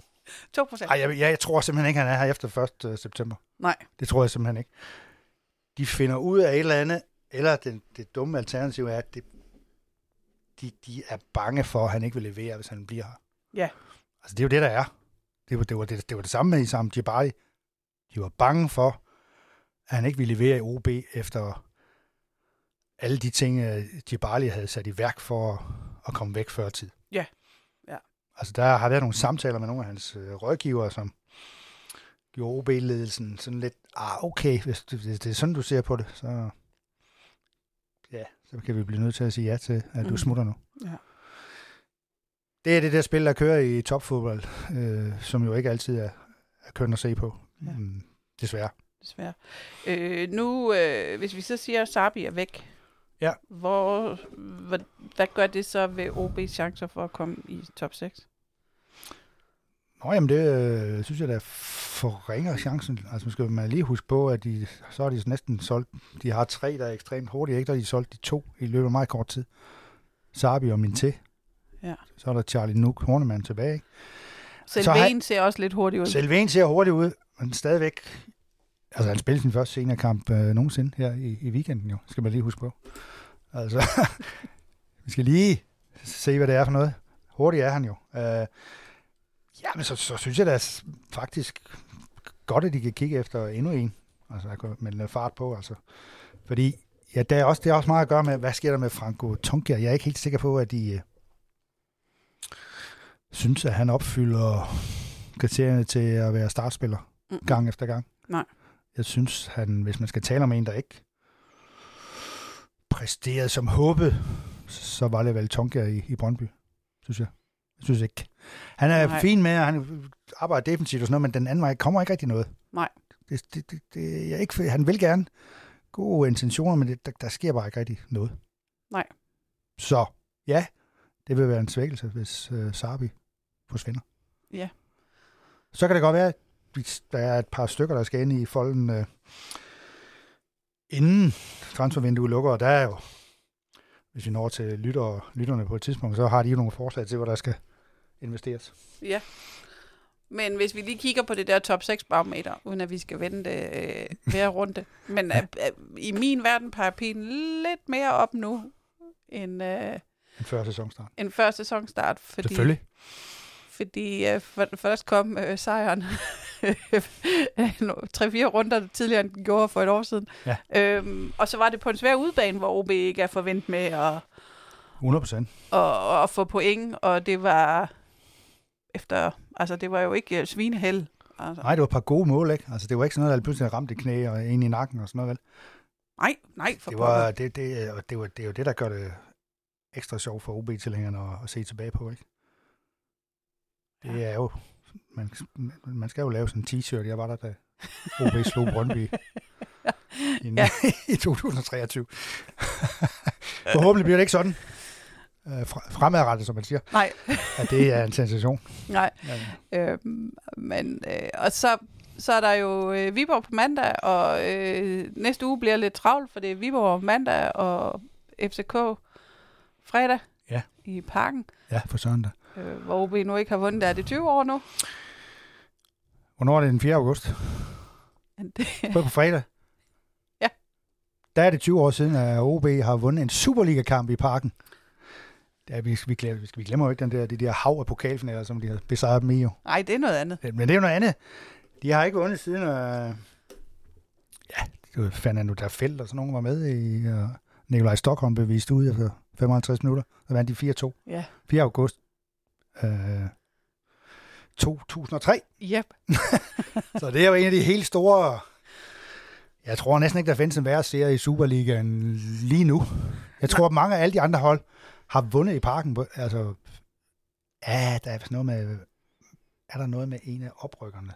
2 procent? Ej, jeg, jeg, jeg tror simpelthen ikke, han er her efter 1. september. Nej. Det tror jeg simpelthen ikke. De finder ud af et eller andet, eller det, det dumme alternativ er, at det, de, de er bange for, at han ikke vil levere, hvis han bliver her. Ja. Altså, det er jo det, der er. Det var det, var det, det, var det samme med Isam Djibari. De var bange for, at han ikke ville levere i OB efter alle de ting, øh, Djibari havde sat i værk for at, at komme væk før tid. Altså, der har været nogle samtaler med nogle af hans øh, rådgivere, som gjorde OB-ledelsen sådan lidt, ah, okay, hvis det, hvis det er sådan, du ser på det, så, ja, så kan vi blive nødt til at sige ja til, at du Mhm. smutter nu. Ja. Det er det der spil, der kører i topfodbold, øh, som jo ikke altid er, er kønt at se på. Ja. Mm, desværre. desværre. Øh, nu, øh, hvis vi så siger, at Sabi er væk, Ja. hvor, hvad, hvad gør det så ved OB's chancer for at komme i top 6? Nå, jamen det øh, synes jeg, der forringer chancen. Altså man skal man lige huske på, at de, så er de næsten solgt. De har tre, der er ekstremt hurtige, ikke? Der er de solgt de to i løbet af meget kort tid. Sabi og Minté. Ja. Så er der Charlie Nook, Hornemann tilbage. Ikke? Selven ser også lidt hurtigt ud. Selven ser hurtigt ud, men stadigvæk... Altså, han spillede sin første seniorkamp øh, nogensinde her i, i weekenden, jo. Skal man lige huske på. Altså, vi skal lige se, hvad det er for noget. Hurtigt er han jo. Øh, ja, men så, så synes jeg da faktisk godt, at de kan kigge efter endnu en. Altså, der kan noget fart på, altså. Fordi, ja, det er også, det er også meget at gøre med, hvad sker der med Franco Tonkia? Jeg er ikke helt sikker på, at de øh, synes, at han opfylder kriterierne til at være startspiller Mm. gang efter gang. Nej. Jeg synes, han, hvis man skal tale om en, der ikke præsterede som håbet, så var det vel Tonka i, i Brøndby, synes jeg. Jeg synes ikke. Han er Nej. Fin med, og han arbejder defensivt og sådan noget, men den anden vej kommer ikke rigtig noget. Nej. Det, det, det, det, jeg ikke, han vil gerne gode intentioner, men det, der, der sker bare ikke rigtig noget. Nej. Så ja, det vil være en svækkelse, hvis øh, Sarbi forsvinder. Ja. Så kan det godt være, at der er et par stykker, der skal ind i folden øh, inden transfervinduet lukker, og der er jo, hvis vi når til lytter, lytterne på et tidspunkt, så har de jo nogle forslag til, hvor der skal investeres. Ja. Men hvis vi lige kigger på det der top 6 barometer, uden at vi skal vende det øh, hver runde. Men øh, øh, i min verden peger pilen lidt mere op nu, end, øh, En før sæsonstart. end før sæsonstart. Fordi, Selvfølgelig. Fordi øh, for, først kom øh, sejren 3-4 runder tidligere, end den gjorde for et år siden. Ja. Øhm, og så var det på en svær udbane, hvor OB ikke er forventet med at, 100 procent. at, at få point, og det var efter, altså det var jo ikke øh, svineheld. Altså. Nej, det var et par gode mål, ikke? Altså, det var ikke sådan noget, der pludselig ramte i knæ og ind i nakken og sådan noget, vel? Nej, nej, for Det, var, det, det, og det, var, det er jo det, der gør det ekstra sjovt for OB-tilhængerne at, at se tilbage på, ikke? Det er jo... Man, man skal jo lave sådan en t-shirt. Jeg var der, da OB slog Brøndby i, Ja. i 2023. Forhåbentlig bliver det ikke sådan øh, fremadrettet, som man siger, Nej, at det er en sensation. nej. Ja. Øhm, men, øh, og så, så er der jo øh, Viborg på mandag, og øh, næste uge bliver lidt travlt, for det er Viborg mandag og FCK fredag Ja. i parken, ja, for søren da. Øh, hvor OB nu ikke har vundet. Er det 20 år nu? Hvornår er det den 4. august? Det, På fredag? Ja. Der er det 20 år siden, at OB har vundet en Superliga-kamp i parken. Ja, vi, vi, glemmer, vi glemmer jo ikke den der, de der hav af pokalfinaler, som de har besejret dem i jo. nej, det er noget andet. Men det er jo noget andet. De har ikke vundet siden, øh, ja, det var Fernando der Felt og sådan nogen var med i, og Nikolaj Stockholm blev vist ud efter 55 minutter. Så vandt de 4-2. Ja. 4. august øh, 2003. Yep. Så det er jo en af de helt store... Jeg tror næsten ikke, der findes en værre serie i Superligaen lige nu. Jeg tror, at mange af alle de andre hold har vundet i parken. Altså, ja, der er noget med... Er der noget med en af oprykkerne?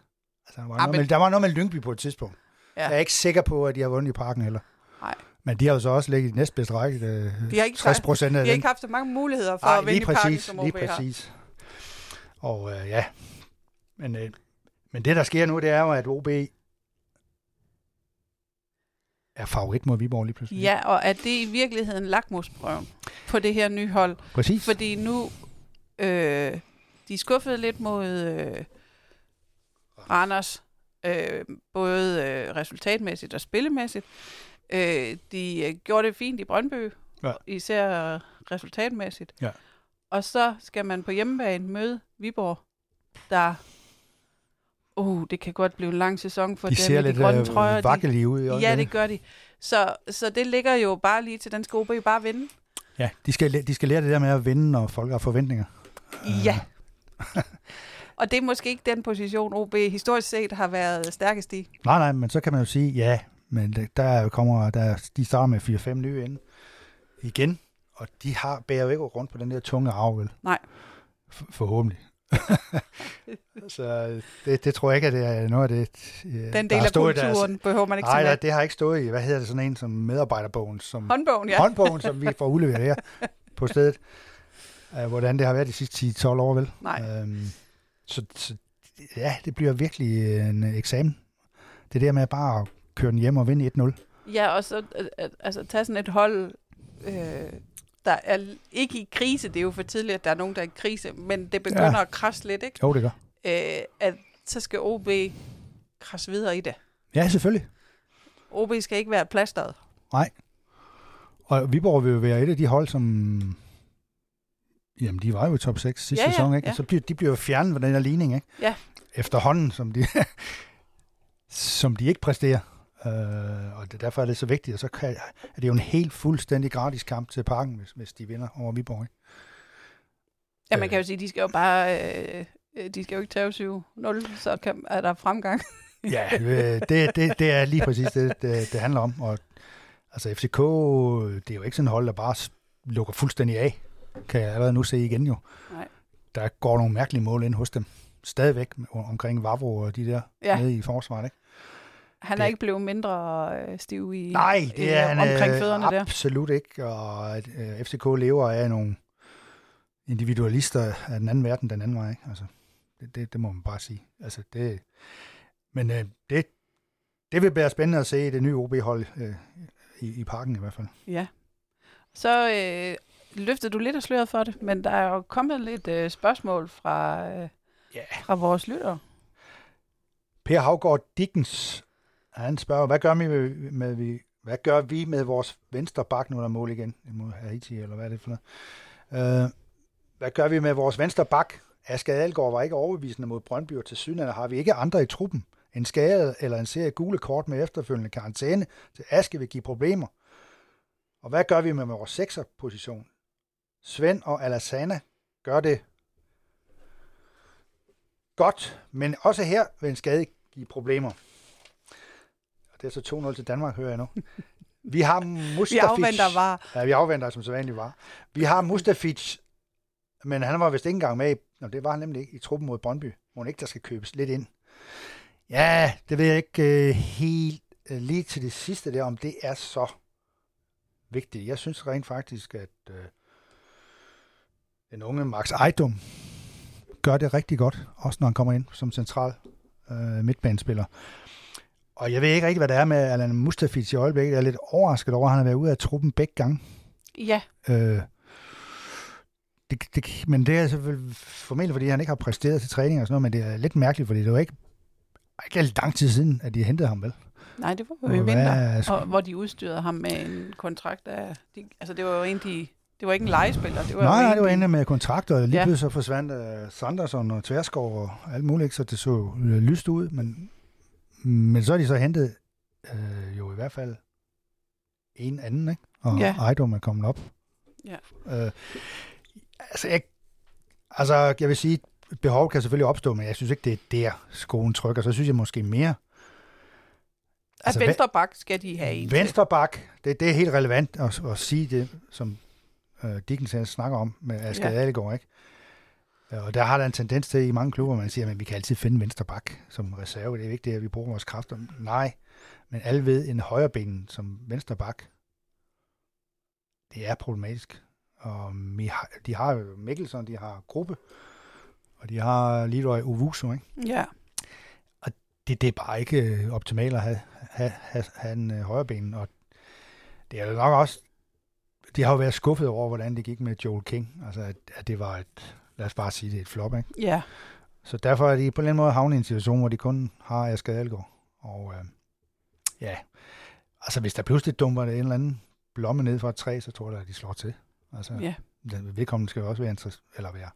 Altså, der, var Ah, noget men- med, der var noget med Lyngby på et tidspunkt. Ja. Jeg er ikke sikker på, at de har vundet i parken heller. Nej. Men de har jo så også ligget i næstbedste række. øh, De har ikke, 60 procent af de har den. ikke haft så mange muligheder for Ej, at vinde lige i parken, præcis, som OB lige har. Og øh, ja, men, øh, men det der sker nu, det er jo, at OB er favorit mod Viborg lige pludselig. Ja, og er det i virkeligheden lakmusprøven på det her nye hold? Præcis. Fordi nu, øh, de er skuffet lidt mod øh, Randers, øh, både øh, resultatmæssigt og spillemæssigt. Øh, de øh, gjorde det fint i Brøndby, Ja. især resultatmæssigt. Ja. Og så skal man på hjemmebane møde Viborg, der... Oh, det kan godt blive en lang sæson for de dem ser i de grønne øh, trøjer. De- ud. i Ja, det gør de. Så, så det ligger jo bare lige til, den skal OB bare vinde. Ja, de skal, de skal lære det der med at vinde, når folk har forventninger. Ja. Og det er måske ikke den position, OB historisk set har været stærkest i. Nej, nej, men så kan man jo sige, ja, men der kommer, der, de starter med 4-5 nye ind igen, og de har bærer jo ikke rundt på den der tunge arv, vel? Nej. For, forhåbentlig. så det, det tror jeg ikke, at det er noget af det, øh, Den del af i deres- kulturen behøver man ikke Nej, nej, det har ikke stået i, hvad hedder det, sådan en som medarbejderbogen, som Håndbogen, ja. håndbogen, som vi får udleveret her på stedet. Uh, hvordan det har været de sidste 10-12 år, vel? Nej. Um, så, så ja, det bliver virkelig en eksamen. Det der med bare at køre den hjem og vinde 1-0. Ja, og så øh, øh, altså, tage sådan et hold, øh, der er ikke i krise. Det er jo for tidligt, at der er nogen, der er i krise, men det begynder Ja. at krasse lidt, ikke? Jo, det gør. Øh, at så skal OB krasse videre i det. Ja, selvfølgelig. OB skal ikke være plasteret. Og Viborg vil jo være et af de hold, som... Jamen, de var jo i top 6 sidste Ja, ja, sæson, ikke? ja. Og så bliver, de bliver jo fjernet fra den her ligning, ikke? Ja. Efterhånden, som de, som de ikke præsterer. Uh, og derfor er det så vigtigt, og så kan, er det jo en helt fuldstændig gratis kamp til parken, hvis, hvis de vinder over Viborg, ikke? Ja, Øh. man kan jo sige, de skal jo bare... Øh, øh, de skal jo ikke tage 7-0, så kan, er der fremgang. Ja, øh, det, det, det er lige præcis det, det, det handler om. Og, altså FCK, det er jo ikke sådan et hold, der bare lukker fuldstændig af. Kan jeg allerede nu se igen jo. Nej. Der går nogle mærkelige mål ind hos dem. Stadigvæk omkring Vavro og de der Ja. nede i forsvaret, ikke? Han Det- er ikke blevet mindre øh, stiv i, Nej, det er han omkring øh, fødderne der. absolut ikke. Og øh, FCK lever af nogle individualister af den anden verden den anden vej. Ikke? Altså, det, det, det må man bare sige. Altså, det, men øh, det, det vil være spændende at se det nye OB-hold øh, i, i parken i hvert fald. Ja. Så øh, løftede du lidt af sløret for det, men der er jo kommet lidt øh, spørgsmål fra, øh, Ja. fra vores lyttere. Per Havgaard Dickens, han spørger, hvad gør vi med, med vi, hvad gør vi med vores venstre bak, nu er der mål igen imod Haiti, eller hvad er det for noget? Øh, hvad gør vi med vores venstre bak? Asger Algaard var ikke overbevisende mod Brøndby, og til synligheden har vi ikke andre i truppen. En skade eller en serie gule kort med efterfølgende karantæne til Aske vil give problemer. Og hvad gør vi med vores sekserposition? Svend og Alassana gør det godt, men også her vil en skade give problemer. Det er så 2-0 til Danmark, hører jeg nu. Vi har Mustafic. Vi afventer var. Ja, vi afventer som så vanligt var. Vi har Mustafic, men han var vist ikke engang med i, Nå, det var han nemlig ikke, i truppen mod Brøndby. Må ikke, der skal købes lidt ind. Ja, det ved jeg ikke uh, helt uh, lige til det sidste der, om det er så vigtigt. Jeg synes rent faktisk, at uh, den unge Max Ejdum gør det rigtig godt, også når han kommer ind som central uh, midtbanespiller. Og jeg ved ikke rigtig, hvad det er med Alan Mustafic i øjeblikket. Jeg er lidt overrasket over, at han har været ude af truppen begge gange. Ja, Øh, det, det, men det er selvfølgelig formentlig, fordi han ikke har præsteret til træning og sådan noget, men det er lidt mærkeligt, fordi det var ikke, ikke lang tid siden, at de hentede ham, vel? nej, det var jo i vinter, er og, hvor de udstyrede ham med en kontrakt af... De, altså, det var jo en, de... Det var ikke en legespiller. Det var Nej, nej, det var de- ende med kontrakter, og lige Ja. pludselig så forsvandt uh, Sanderson og Tverskov og alt muligt, så det så uh, lyst ud, men, men så er de så hentet uh, jo i hvert fald en anden, ikke? Og Ja. Ejdom er kommet op. Ja. Uh, altså, jeg, altså, jeg vil sige, behov kan selvfølgelig opstå, men jeg synes ikke, det er der, skoen trykker. Så synes jeg måske mere, At altså, venstre bak skal de have en. Venstre bak, det, det er helt relevant at, at sige det, som uh, Dickinson snakker om med Asger Ja. Adegaard, ikke? Ja, Og der har der en tendens til i mange klubber, man siger, at vi kan altid finde venstre bak som reserve. Det er vigtigt, at vi bruger vores kræfter. Nej, men alle ved, en højre ben som venstre bak, det er problematisk. Og vi har, de har jo Mikkelsen, de har gruppe, og de har Leroy Owusu, ikke? Ja, det, det er bare ikke øh, optimalt at have, have, have, have en øh, højre ben, og det er jo nok også, de har jo været skuffet over, hvordan det gik med Joel King, altså at, at det var et, lad os bare sige det, et flop, ikke? ja. Så derfor er de på en eller anden måde havnet i en situation, hvor de kun har Asger Algaard, og øh, ja, altså hvis der pludselig dumper en eller anden blomme ned fra et træ, så tror jeg, at de slår til. Altså, ja. den vedkommende skal jo også være interess- eller være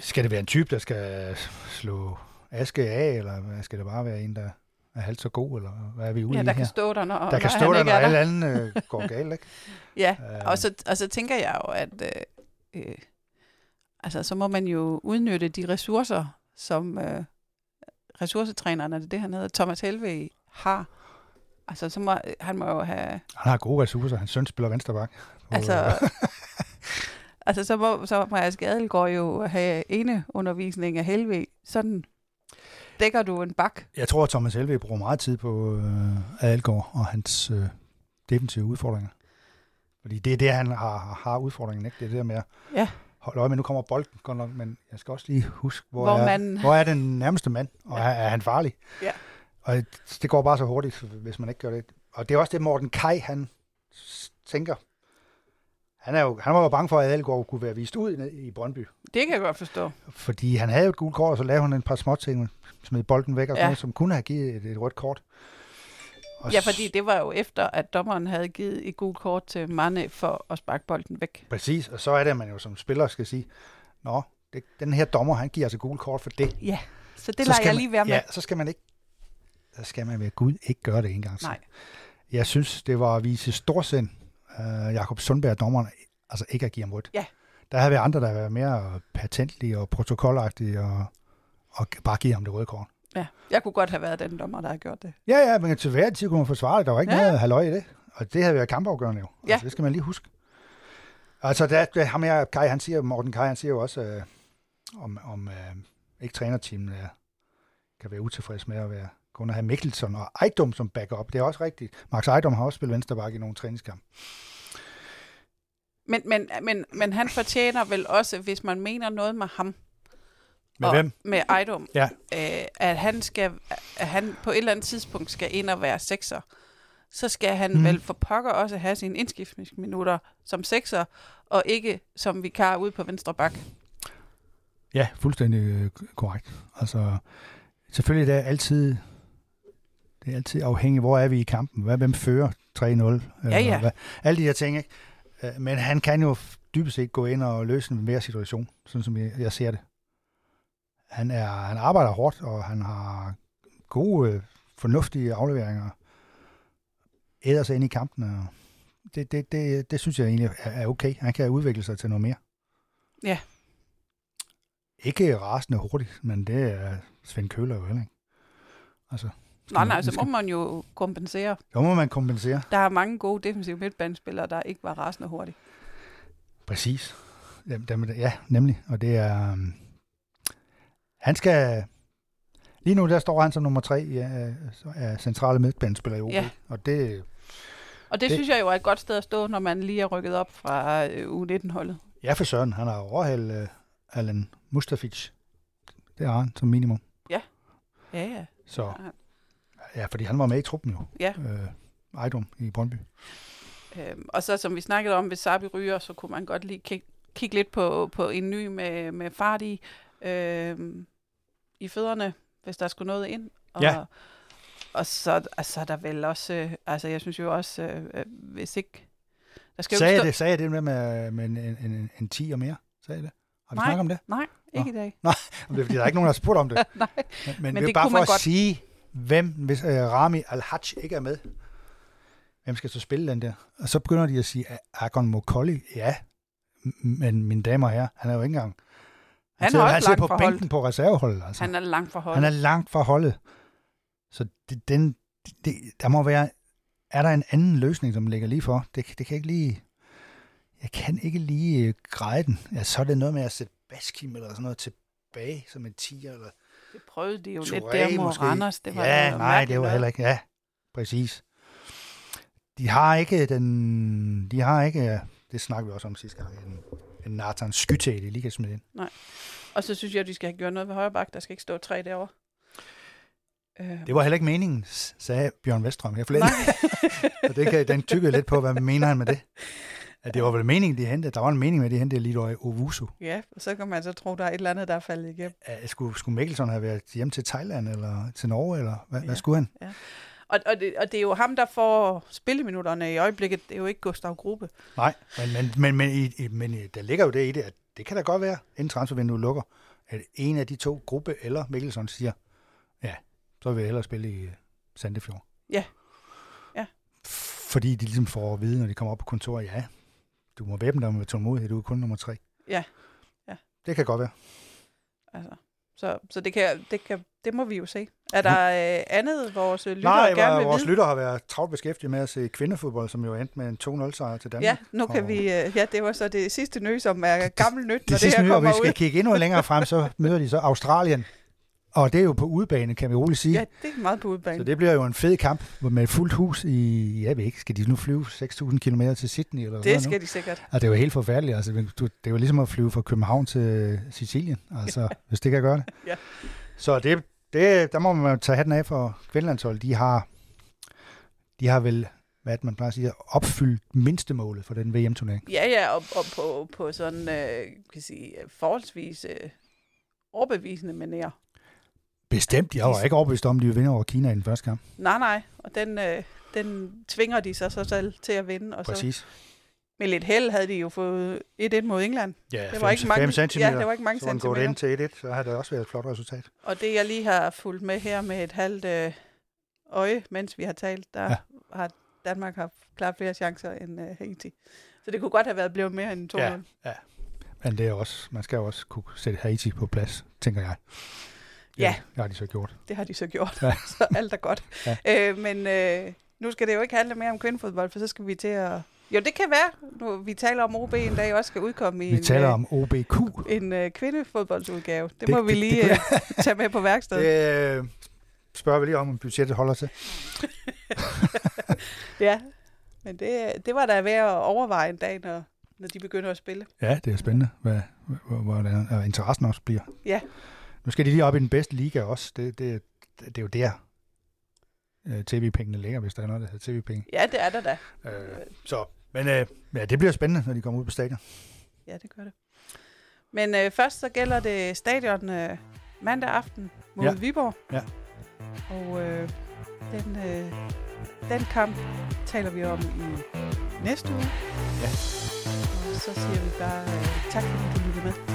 skal det være en type, der skal slå Aske af, eller skal det bare være en, der er halvt så god, eller hvad er vi ude Ja, i der her? kan stå der, når, der når kan stå der, når er alle anden øh, går galt, ikke? Ja, Øh. og så, og så tænker jeg jo, at øh, øh, altså, så må man jo udnytte de ressourcer, som øh, ressourcetræneren, er det det, han hedder, Thomas Helve har. Altså, så må, han må jo have... Han har gode ressourcer. Hans søn spiller venstre bak. Altså, Altså, så må, så må Aske Adelgaard jo have ene undervisning af helvede. Sådan dækker du en bak. Jeg tror, at Thomas Helve bruger meget tid på øh, Adelgaard og hans øh, defensive udfordringer. Fordi det er det, han har, har udfordringen, ikke? Det er det der med at Ja. Holde øje med. Nu kommer bolden godt nok, men jeg skal også lige huske, hvor, Hvor er, man- hvor er den nærmeste mand, og Ja. er, er han farlig? Ja. Og det går bare så hurtigt, hvis man ikke gør det. Og det er også det, Morten Kai, han tænker. Han, er jo, han var jo bange for, at Adelgaard kunne være vist ud i Brøndby. Det kan jeg godt forstå. Fordi han havde jo et gult kort, og så lavede han en par små ting, smed bolden væk og sådan Ja. noget, som kunne have givet et, et rødt kort. Og Ja, fordi det var jo efter, at dommeren havde givet et gult kort til Mane for at sparke bolden væk. Præcis, og så er det, at man jo som spiller skal sige, Nå, det, den her dommer, han giver altså gult kort for det. Ja, så det så lader jeg lige være med. Ja, så skal man ikke, så skal man ved Gud ikke gøre det en gang til. Nej. Jeg synes, det var at vise storsind, uh, Jakob Sundberg, dommeren, altså ikke at give ham rødt. Ja. Der havde været andre, der var mere patentlige og protokolagtige og, og bare give ham det røde kort. Ja, jeg kunne godt have været den dommer, der har gjort det. Ja, ja, men til hver tid kunne man forsvare det. Der var ikke Ja. noget halløj i det. Og det havde været kampafgørende jo. Ja. Altså, det skal man lige huske. Altså, der, der, ham her, Kai, han siger, Morten Kai, han siger jo også, øh, om, om øh, ikke trænerteamet er, kan være utilfreds med at være kun at have Mikkelsen og Ejdom som backup. Det er også rigtigt. Max Ejdom har også spillet venstreback i nogle træningskampe. Men, men, men, men han fortjener vel også, hvis man mener noget med ham, Med og hvem? med Ejdom, Ja. øh, at, han skal, at han på et eller andet tidspunkt skal ind og være sekser, så skal han mm. vel for pokker også have sine indskiftningsminutter som sekser, og ikke som vikar ude på venstre bak. Ja, fuldstændig øh, korrekt. Altså, selvfølgelig det er altid, det er altid afhængigt, hvor er vi i kampen. Hvad, hvem fører 3-0? eller ja. Hvad, alle de her ting, ikke? Øh, Men han kan jo dybest set gå ind og løse en mere situation, sådan som jeg, jeg ser det. Han, er, han arbejder hårdt, og han har gode, fornuftige afleveringer. Æder sig ind i kampen, og det, det, det, det synes jeg egentlig er, okay. Han kan udvikle sig til noget mere. Ja. Ikke rasende hurtigt, men det er Svend Køler jo heller ikke. Altså, Nej, nej, så må man jo kompensere. Så må man kompensere. Der er mange gode defensive midtbanespillere, der ikke var rasende hurtigt. Præcis. Dem, ja, nemlig. Og det er... Han skal... Lige nu, der står han som nummer tre ja, af centrale midtbanespillere i OB. Ja. Og det... Og det, Det- synes jeg jo er et godt sted at stå, når man lige er rykket op fra øh, U19-holdet. Ja, for søren. Han har overhældt uh, Allen Mustafic. Det har han som minimum. Ja, ja. Så Ja. ja, fordi han var med i truppen jo. Ja. Øh, Ejdom i Brøndby. Øhm, og så som vi snakkede om, hvis Sabi ryger, så kunne man godt lige kigge, kigge lidt på, på en ny med, med fart i, øhm, i fødderne, hvis der skulle noget ind. Og, Ja. og så, altså, der vel også, øh, altså jeg synes jo også, øh, øh, hvis ikke, der skal jo Sagde jeg stå, det, sagde jeg det med, med, med en, en, en, en 10 og mere? Sagde det? Har vi Nej. snakket om det? Nej, ikke i dag. Om det er, fordi der er ikke nogen, der har spurgt om det. Nej. Men, men, Men det det bare for man at godt. sige, hvem, hvis øh, Rami Al-Hajj ikke er med, hvem skal så spille den der? Og så begynder de at sige, Agon Mokolli, ja, men mine damer og herrer, han er jo ikke engang... Han, Han er han sidder på bænken holdet. på reserveholdet. Altså. Han er langt fra han holdet. er langt fra holdet. Så det, den, det, der må være... Er der en anden løsning, som ligger lige for? Det, det kan ikke lige... Jeg kan ikke lige øh, greje den. Ja, så er det noget med at sætte Baskim eller sådan noget tilbage som en 10 eller Det prøvede de jo Touré lidt der mod måske. Randers. Det var ja, nej, det var heller ikke. Ja, præcis. De har ikke den... De har ikke... Det snakker vi også om sidste gang. Nathan Skytte, de lige kan smide ind. Og så synes jeg, at de skal have gjort noget ved højre bak. Der skal ikke stå tre derovre. Øh, Det var heller ikke meningen, sagde Bjørn Vestrøm her forleden. Nej. Og det kan, den tykkede lidt på, hvad mener han med det. At det var vel meningen, de hentede. Der var en mening med, at de hentede over Ovusu. ja, og så kan man så tro, der er et eller andet, der er faldet igennem. Uh, skulle, skulle Mikkelsen have været hjem til Thailand eller til Norge, eller hvad, ja. Ja. hvad skulle han? Og, og, det, og det er jo ham, der får spilleminutterne i øjeblikket. Det er jo ikke Gustav Gruppe. Nej, men, men, men, men, i, men i- der ligger jo det i det, at det kan da godt være, inden transfervinduet lukker, at en af de to, Gruppe eller Mikkelsen, siger, ja, så vil jeg hellere spille i øh, Sandefjord. Ja. Ja. Fordi de ligesom får at vide, når de kommer op på kontoret, ja, du må væbne dig med tålmodighed, du er kun nummer tre. Ja. Ja. Det kan godt være. Altså, så så det, kan, det, kan, det må vi jo se. Er der øh, andet, vores lyttere Nej, gerne vil vores vide? lytter har været travlt beskæftiget med at se kvindefodbold, som jo endte med en 2-0 sejr til Danmark. Ja, nu kan Og- vi... Øh, ja, det var så det sidste nø, som er gammel nyt, når Det det, her nye, og kommer vi skal ud. kigge endnu længere frem, så møder de så Australien. Og det er jo på udebane, kan vi roligt sige. Ja, det er meget på udebane. Så det bliver jo en fed kamp med fuldt hus i, jeg ved ikke, skal de nu flyve 6.000 km til Sydney? Eller det hvad nu? skal de sikkert. Altså, det er jo helt forfærdeligt. Altså, det er jo ligesom at flyve fra København til Sicilien, altså, hvis det kan gøre det. Ja. Så det, det, der må man tage hatten af for kvindelandsholdet. De har, de har vel, hvad man plejer at sige, opfyldt mindstemålet for den VM-turnering. Ja, ja, og, og på, på sådan, øh, kan sige, forholdsvis øh, overbevisende manér. Bestemt, jeg var ikke overbevist om, at de ville vinde over Kina i den første kamp. Nej, nej, og den, øh, den tvinger de sig så selv til at vinde. Og så, Præcis. Med lidt held havde de jo fået 1-1 mod England. Ja, Det var ikke mange, 5 cm. ja, det var ikke mange så var den gået centimeter. ind til 1-1, så har det også været et flot resultat. Og det, jeg lige har fulgt med her med et halvt øh, øje, mens vi har talt, der Ja. ja. har Danmark haft klart flere chancer end øh, Haiti. Så det kunne godt have været blevet mere end 2-0. Ja. Men det er også, man skal jo også kunne sætte Haiti på plads, tænker jeg. Ja. Det har de så gjort. Det har de så gjort, Ja. ja. så alt er godt. Ja. Ja. Øh, men øh, nu skal det jo ikke handle mere om kvindefodbold, for så skal vi til at... Jo, det kan være, nu vi taler om OB en dag, også skal udkomme i Vi en, taler øh, om OBQ. en øh, kvindefodboldsudgave. Det, Det- det må vi det- lige det øh, tage med på værkstedet. Det øh, spørger vi lige om, om budgettet holder til. Ja, men det, det var da værd at overveje en dag, når, når de begynder at spille. Ja, det er spændende, hvad, hvordan og interessen også bliver. Ja. Nu skal de lige op i den bedste liga også. Det, det, det er jo der, øh, tv-pengene ligger, hvis der er noget, der hedder tv-penge. Ja, det er der da. Øh, så, men øh, ja, det bliver spændende, når de kommer ud på stadion. Ja, det gør det. Men øh, først så gælder det stadion øh, mandag aften mod Ja. Viborg. Ja. Og øh, den, øh, den kamp taler vi om i næste uge. Ja. Og så siger vi bare øh, tak, fordi du lyttede med.